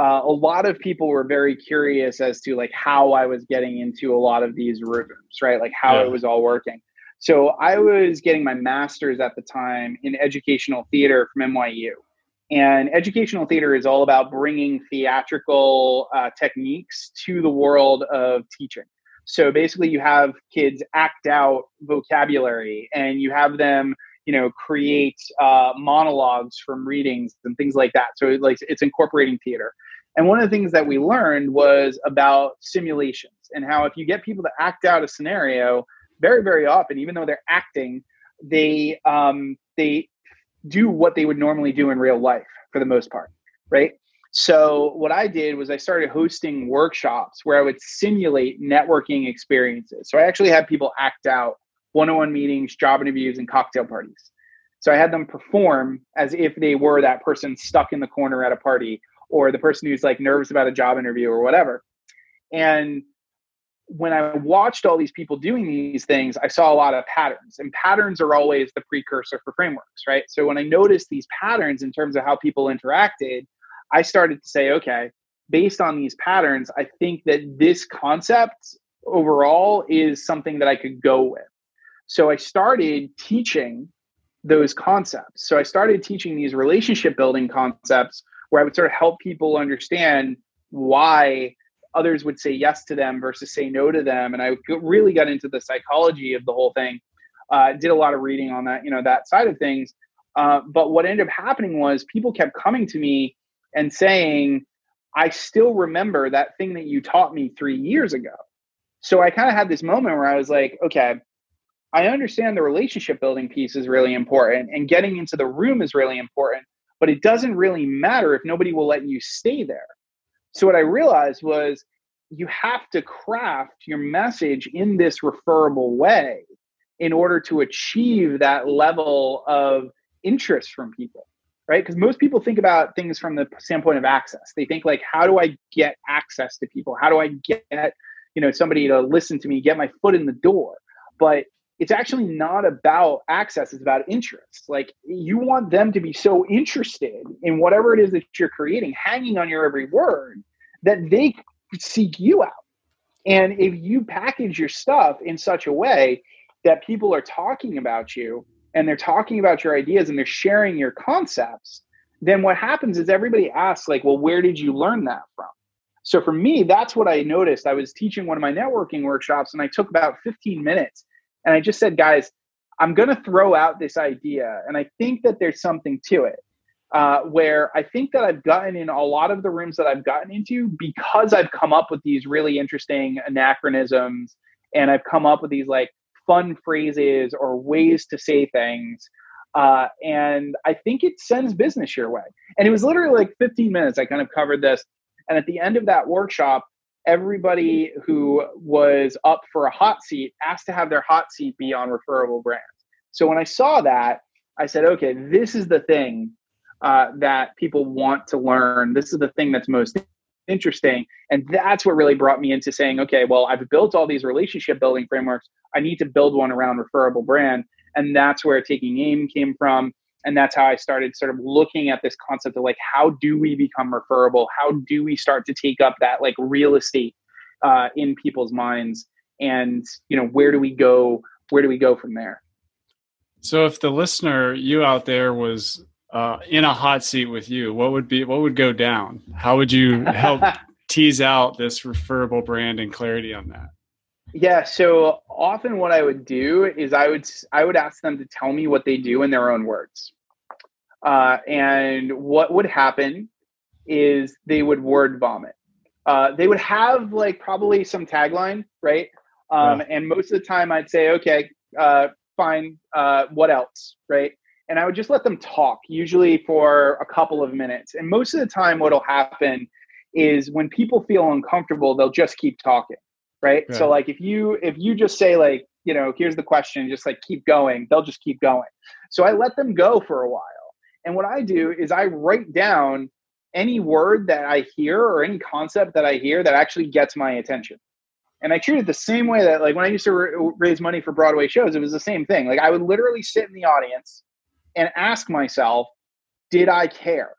uh, a lot of people were very curious as to like how I was getting into a lot of these rooms, right? Like how yeah. it was all working. So I was getting my master's at the time in educational theater from NYU. And educational theater is all about bringing theatrical uh, techniques to the world of teaching. So basically, you have kids act out vocabulary and you have them, you know, create uh, monologues from readings and things like that. So like it's incorporating theater. And one of the things that we learned was about simulations and how if you get people to act out a scenario, very very often, even though they're acting, they um, they do what they would normally do in real life for the most part, right? So what I did was I started hosting workshops where I would simulate networking experiences. So I actually had people act out one-on-one meetings, job interviews, and cocktail parties. So I had them perform as if they were that person stuck in the corner at a party or the person who's like nervous about a job interview or whatever. And when I watched all these people doing these things, I saw a lot of patterns, and patterns are always the precursor for frameworks, right? So when I noticed these patterns in terms of how people interacted, I started to say, okay, based on these patterns, I think that this concept overall is something that I could go with. So I started teaching those concepts. So I started teaching these relationship building concepts where I would sort of help people understand why others would say yes to them versus say no to them. And I really got into the psychology of the whole thing. Uh, did a lot of reading on that, you know, that side of things. Uh, but what ended up happening was people kept coming to me and saying, I still remember that thing that you taught me three years ago. So I kind of had this moment where I was like, okay, I understand the relationship building piece is really important and getting into the room is really important, but it doesn't really matter if nobody will let you stay there. So what I realized was you have to craft your message in this referable way in order to achieve that level of interest from people right? Because most people think about things from the standpoint of access. They think like how do i get access to people? How do i get you know somebody to listen to me get my foot in the door? But it's actually not about access it's about interest. Like you want them to be so interested in whatever it is that you're creating hanging on your every word that they seek you out. And if you package your stuff in such a way that people are talking about you and they're talking about your ideas and they're sharing your concepts then what happens is everybody asks like well where did you learn that from? So for me that's what i noticed. I was teaching one of my networking workshops and i took about 15 minutes and I just said, guys, I'm going to throw out this idea. And I think that there's something to it. Uh, where I think that I've gotten in a lot of the rooms that I've gotten into because I've come up with these really interesting anachronisms and I've come up with these like fun phrases or ways to say things. Uh, and I think it sends business your way. And it was literally like 15 minutes. I kind of covered this. And at the end of that workshop, everybody who was up for a hot seat asked to have their hot seat be on referable brands. So when I saw that, I said, okay, this is the thing uh, that people want to learn. This is the thing that's most interesting. And that's what really brought me into saying, okay, well, I've built all these relationship building frameworks. I need to build one around referable brand. And that's where taking aim came from and that's how i started sort of looking at this concept of like how do we become referable? How do we start to take up that like real estate uh, in people's minds? And you know where do we go where do we go from there? So if the listener you out there was uh, in a hot seat with you what would be what would go down? How would you help tease out this referable brand and clarity on that? Yeah, so often what I would do is I would I would ask them to tell me what they do in their own words. Uh, and what would happen is they would word vomit. Uh, they would have like probably some tagline, right? Um, yeah. And most of the time, I'd say, okay, uh, fine. Uh, what else, right? and I would just let them talk, usually for a couple of minutes. And most of the time, what'll happen is when people feel uncomfortable, they'll just keep talking, right? right? So like if you if you just say like you know here's the question, just like keep going, they'll just keep going. So I let them go for a while, and what I do is I write down any word that I hear or any concept that I hear that actually gets my attention. And I treat it the same way that, like, when I used to raise money for Broadway shows, it was the same thing. Like, I would literally sit in the audience and ask myself, did I care?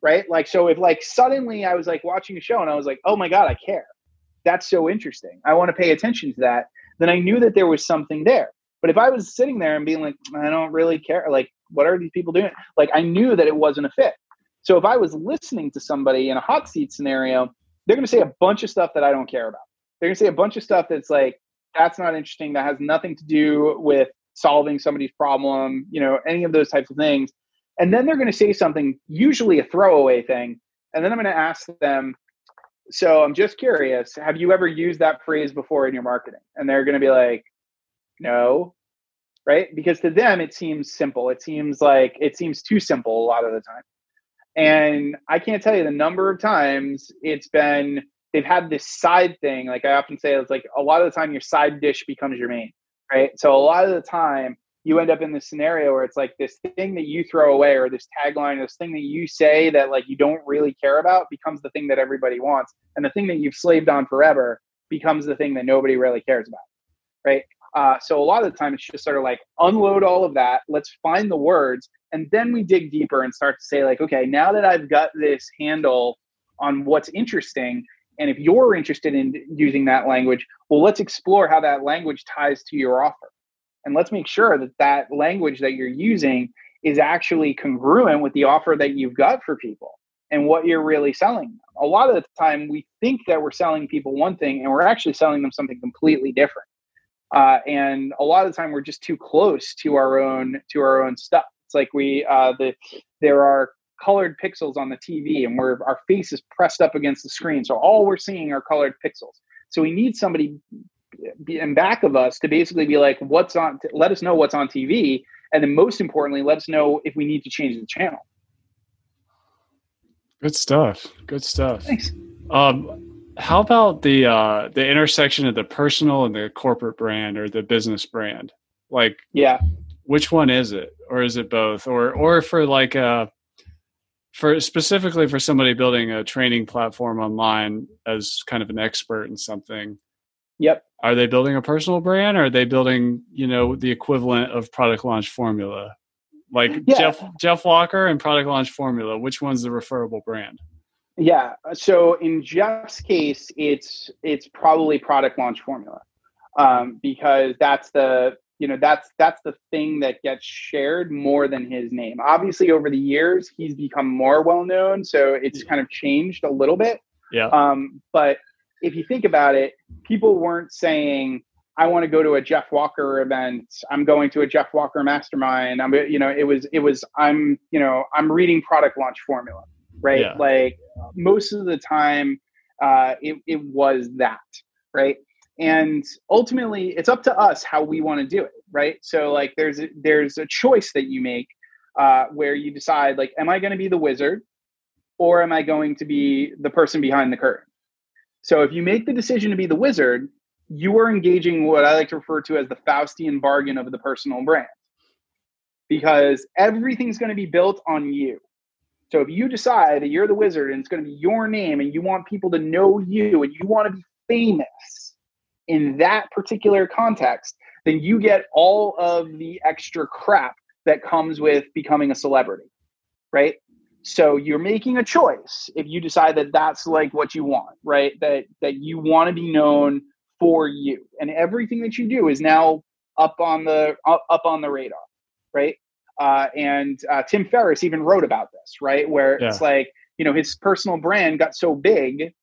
Right? Like, so if, like, suddenly I was like watching a show and I was like, oh my God, I care. That's so interesting. I want to pay attention to that. Then I knew that there was something there. But if I was sitting there and being like, I don't really care, like, what are these people doing? Like, I knew that it wasn't a fit. So if I was listening to somebody in a hot seat scenario, they're going to say a bunch of stuff that I don't care about. They're going to say a bunch of stuff that's like, that's not interesting. That has nothing to do with solving somebody's problem, you know, any of those types of things. And then they're going to say something, usually a throwaway thing. And then I'm going to ask them, so I'm just curious, have you ever used that phrase before in your marketing? And they're going to be like, no, right? Because to them, it seems simple. It seems like it seems too simple a lot of the time. And I can't tell you the number of times it's been they've had this side thing. Like I often say, it's like a lot of the time your side dish becomes your main, right? So a lot of the time you end up in this scenario where it's like this thing that you throw away or this tagline, this thing that you say that like you don't really care about becomes the thing that everybody wants. And the thing that you've slaved on forever becomes the thing that nobody really cares about. Right. Uh, so a lot of the time it's just sort of like unload all of that. Let's find the words and then we dig deeper and start to say like okay now that i've got this handle on what's interesting and if you're interested in using that language well let's explore how that language ties to your offer and let's make sure that that language that you're using is actually congruent with the offer that you've got for people and what you're really selling a lot of the time we think that we're selling people one thing and we're actually selling them something completely different uh, and a lot of the time we're just too close to our own to our own stuff it's like we uh, the there are colored pixels on the TV, and we're our face is pressed up against the screen, so all we're seeing are colored pixels. So we need somebody in back of us to basically be like, "What's on? Let us know what's on TV." and then most importantly let us know if we need to change the channel good stuff good stuff thanks um, how about the uh, the intersection of the personal and the corporate brand or the business brand? Like yeah. which one is it? Or is it both? Or or for like a uh, for specifically for somebody building a training platform online as kind of an expert in something yep. are they building a personal brand or are they building you know the equivalent of product launch formula? Like yeah. jeff jeff walker and product launch formula which one's the referable brand yeah so in jeff's case it's it's probably product launch formula um, because that's the you know that's that's the thing that gets shared more than his name. Obviously over the years he's become more well known so it's kind of changed a little bit. Yeah. Um, but if you think about it people weren't saying i want to go to a jeff walker event. I'm going to a jeff walker mastermind. I'm you know it was it was i'm you know i'm reading product launch formula right? Yeah. like most of the time uh, it, it was that right? And ultimately it's up to us how we want to do it right? So like there's a, there's a choice that you make uh, where you decide like am i going to be the wizard or am i going to be the person behind the curtain? So if you make the decision to be the wizard you are engaging what i like to refer to as the faustian bargain of the personal brand. Because everything's going to be built on you so if you decide that you're the wizard and it's going to be your name and you want people to know you and you want to be famous in that particular context, then you get all of the extra crap that comes with becoming a celebrity, right? So you're making a choice if you decide that that's like what you want, right? That that you want to be known for you, and everything that you do is now up on the up on the radar, right? Uh, and uh, Tim Ferriss even wrote about this, right? Where yeah. it's like you know his personal brand got so big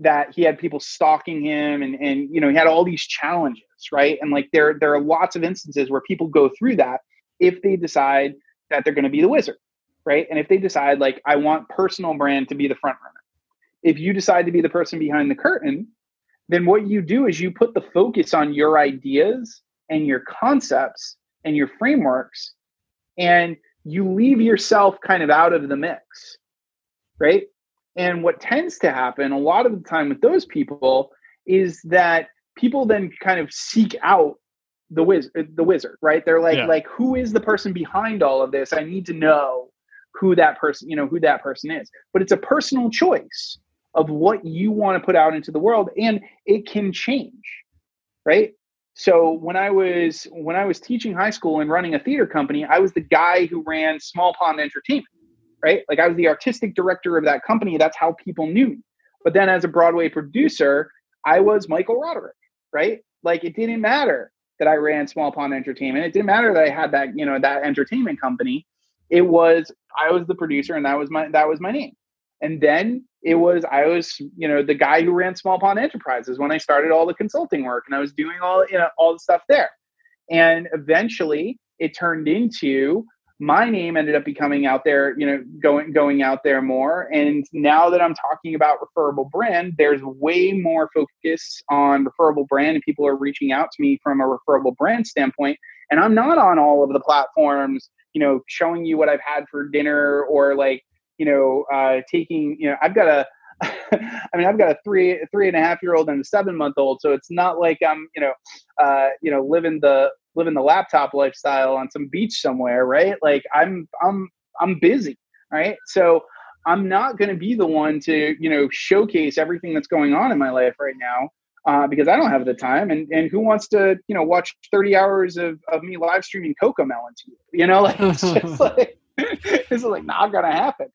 that he had people stalking him and and you know he had all these challenges right and like there there are lots of instances where people go through that if they decide that they're going to be the wizard right and if they decide like i want personal brand to be the front runner if you decide to be the person behind the curtain then what you do is you put the focus on your ideas and your concepts and your frameworks and you leave yourself kind of out of the mix, right? And what tends to happen a lot of the time with those people is that people then kind of seek out the wizard uh, the wizard right they're like yeah. like who is the person behind all of this i need to know who that person you know who that person is but it's a personal choice of what you want to put out into the world and it can change right so when i was when i was teaching high school and running a theater company i was the guy who ran small pond entertainment right like i was the artistic director of that company that's how people knew me but then as a broadway producer i was michael roderick right like it didn't matter that I ran Small Pond Entertainment. It didn't matter that I had that, you know, that entertainment company. It was I was the producer and that was my that was my name. And then it was I was, you know, the guy who ran Small Pond Enterprises when I started all the consulting work and I was doing all, you know, all the stuff there. And eventually it turned into my name ended up becoming out there, you know, going going out there more. And now that I'm talking about referable brand, there's way more focus on referable brand, and people are reaching out to me from a referable brand standpoint. And I'm not on all of the platforms, you know, showing you what I've had for dinner or like, you know, uh, taking, you know, I've got a I mean, I've got a three, three and a half year old and a seven month old, so it's not like I'm, you know, uh, you know, living the living the laptop lifestyle on some beach somewhere, right? Like I'm I'm I'm busy, right? So I'm not going to be the one to you know showcase everything that's going on in my life right now uh, because I don't have the time. And and who wants to you know watch 30 hours of, of me live streaming CoComelon to you? You know, like it's just like it's like not gonna happen.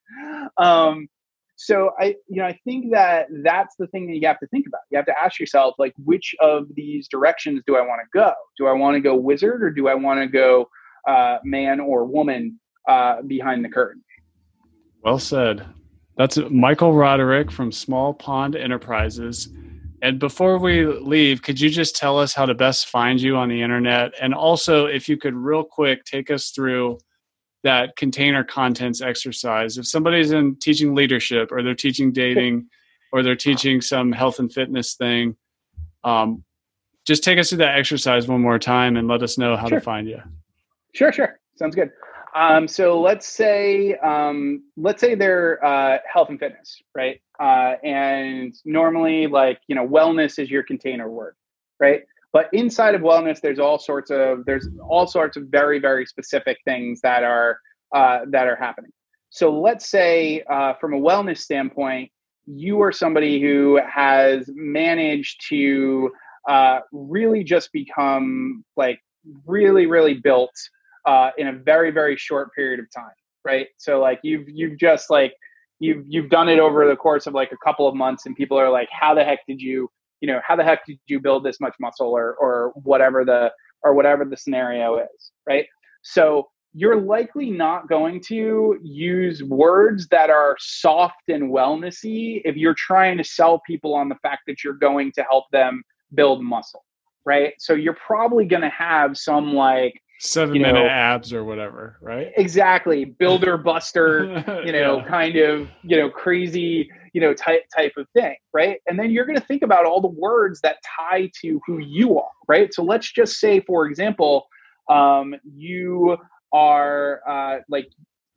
Um, so i you know i think that that's the thing that you have to think about. You have to ask yourself like which of these directions do i want to go? Do i want to go wizard or do i want to go uh, man or woman uh, behind the curtain? Well said. That's michael roderick from small pond enterprises. And before we leave could you just tell us how to best find you on the internet? And also if you could real quick take us through that container contents exercise. If somebody's in teaching leadership or they're teaching dating or they're teaching some health and fitness thing, um, just take us through that exercise one more time and let us know how sure. to find you. Sure, sure. Sounds good. Um, so let's say um, let's say they're uh, health and fitness, right? Uh, and normally, like you know, wellness is your container word, right? But inside of wellness, there's all sorts of there's all sorts of very very specific things that are uh, that are happening. So let's say uh, from a wellness standpoint, you are somebody who has managed to uh, really just become like really really built uh, in a very very short period of time, right? So like you've you've just like you've you've done it over the course of like a couple of months, and people are like, "How the heck did you you know how the heck did you build this much muscle or or whatever the or whatever the scenario is right? So you're likely not going to use words that are soft and wellnessy if you're trying to sell people on the fact that you're going to help them build muscle right? So you're probably going to have some like seven minute know, abs or whatever right? exactly. Builder buster you know yeah. kind of you know crazy you know type type of thing right? And then you're going to think about all the words that tie to who you are right? So let's just say for example um, you are uh, like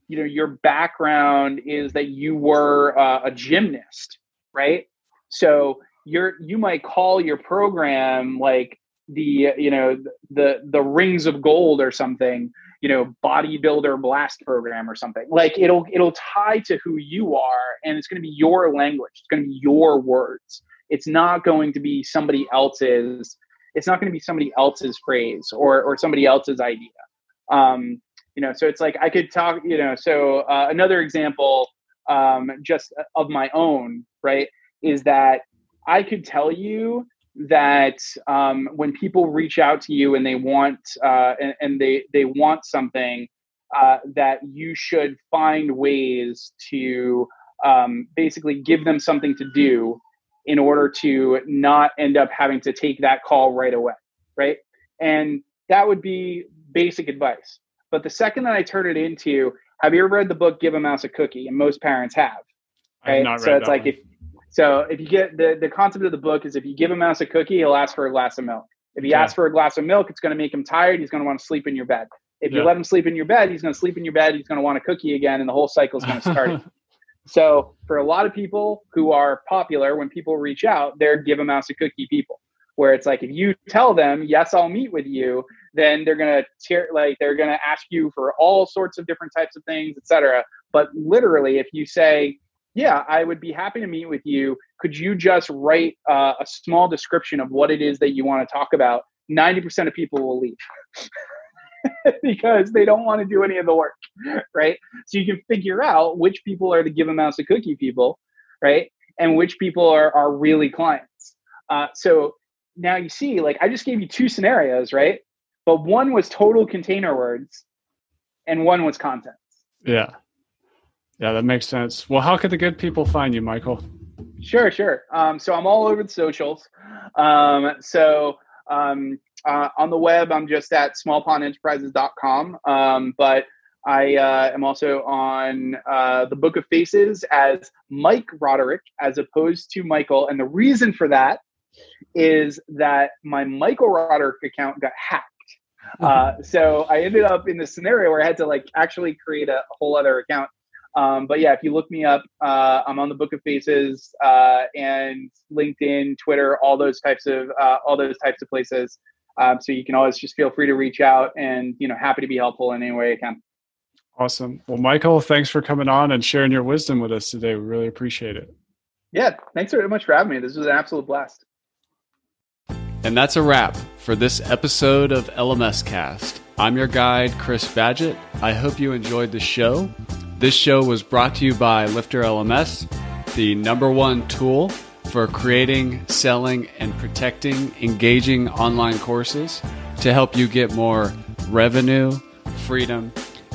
you know your background is that you were uh, a gymnast right? So you're you might call your program like the you know the the rings of gold or something you know bodybuilder blast program or something. Like it'll it'll tie to who you are and it's going to be your language. It's going to be your words. It's not going to be somebody else's it's not going to be somebody else's phrase or or somebody else's idea. Um you know so it's like i could talk you know so uh, another example um just of my own right is that i could tell you that um, when people reach out to you and they want uh, and, and, they they want something uh, that you should find ways to um, basically give them something to do in order to not end up having to take that call right away right? And that would be basic advice. But the second that i turn it into have you ever read the book give a mouse a cookie? And most parents have right? so it's like one. if so if you get the, the concept of the book is if you give a mouse a cookie, he'll ask for a glass of milk. If he asks for a glass of milk, it's going to make him tired. He's going to want to sleep in your bed. If you yeah. let him sleep in your bed, he's going to sleep in your bed. He's going to want a cookie again, and the whole cycle is going to start. so for a lot of people who are popular, when people reach out, they're give a mouse a cookie people. Where it's like if you tell them yes, I'll meet with you, then they're going to tear like they're going to ask you for all sorts of different types of things, etc. But literally, if you say yeah, I would be happy to meet with you. Could you just write uh, a small description of what it is that you want to talk about? 90% of people will leave because they don't want to do any of the work, right? So you can figure out which people are the give a mouse a cookie people, right? And which people are, are really clients. Uh, so now you see, like, I just gave you two scenarios, right? But one was total container words and one was content. Yeah. Yeah, that makes sense. Well, how could the good people find you, Michael? Sure, sure. Um, so I'm all over the socials. Um, so um, uh, on the web, I'm just at smallpondenterprises.com. Um, but I uh, am also on uh, the Book of Faces as Mike Roderick, as opposed to Michael. And the reason for that is that my Michael Roderick account got hacked. Uh, so I ended up in this scenario where I had to like actually create a whole other account um, but yeah, if you look me up, uh, I'm on the Book of Faces uh, and LinkedIn, Twitter, all those types of uh, all those types of places. Um, so you can always just feel free to reach out, and you know, happy to be helpful in any way I can. Awesome. Well, Michael, thanks for coming on and sharing your wisdom with us today. We really appreciate it. Yeah, thanks very much for having me. This was an absolute blast. And that's a wrap for this episode of LMS Cast. I'm your guide, Chris Badgett. I hope you enjoyed the show. This show was brought to you by Lifter LMS, the number one tool for creating, selling, and protecting engaging online courses to help you get more revenue, freedom,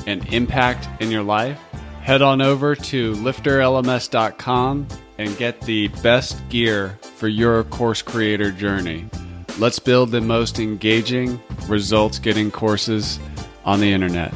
and impact in your life. Head on over to lifterlms.com and get the best gear for your course creator journey. Let's build the most engaging, results getting courses on the internet.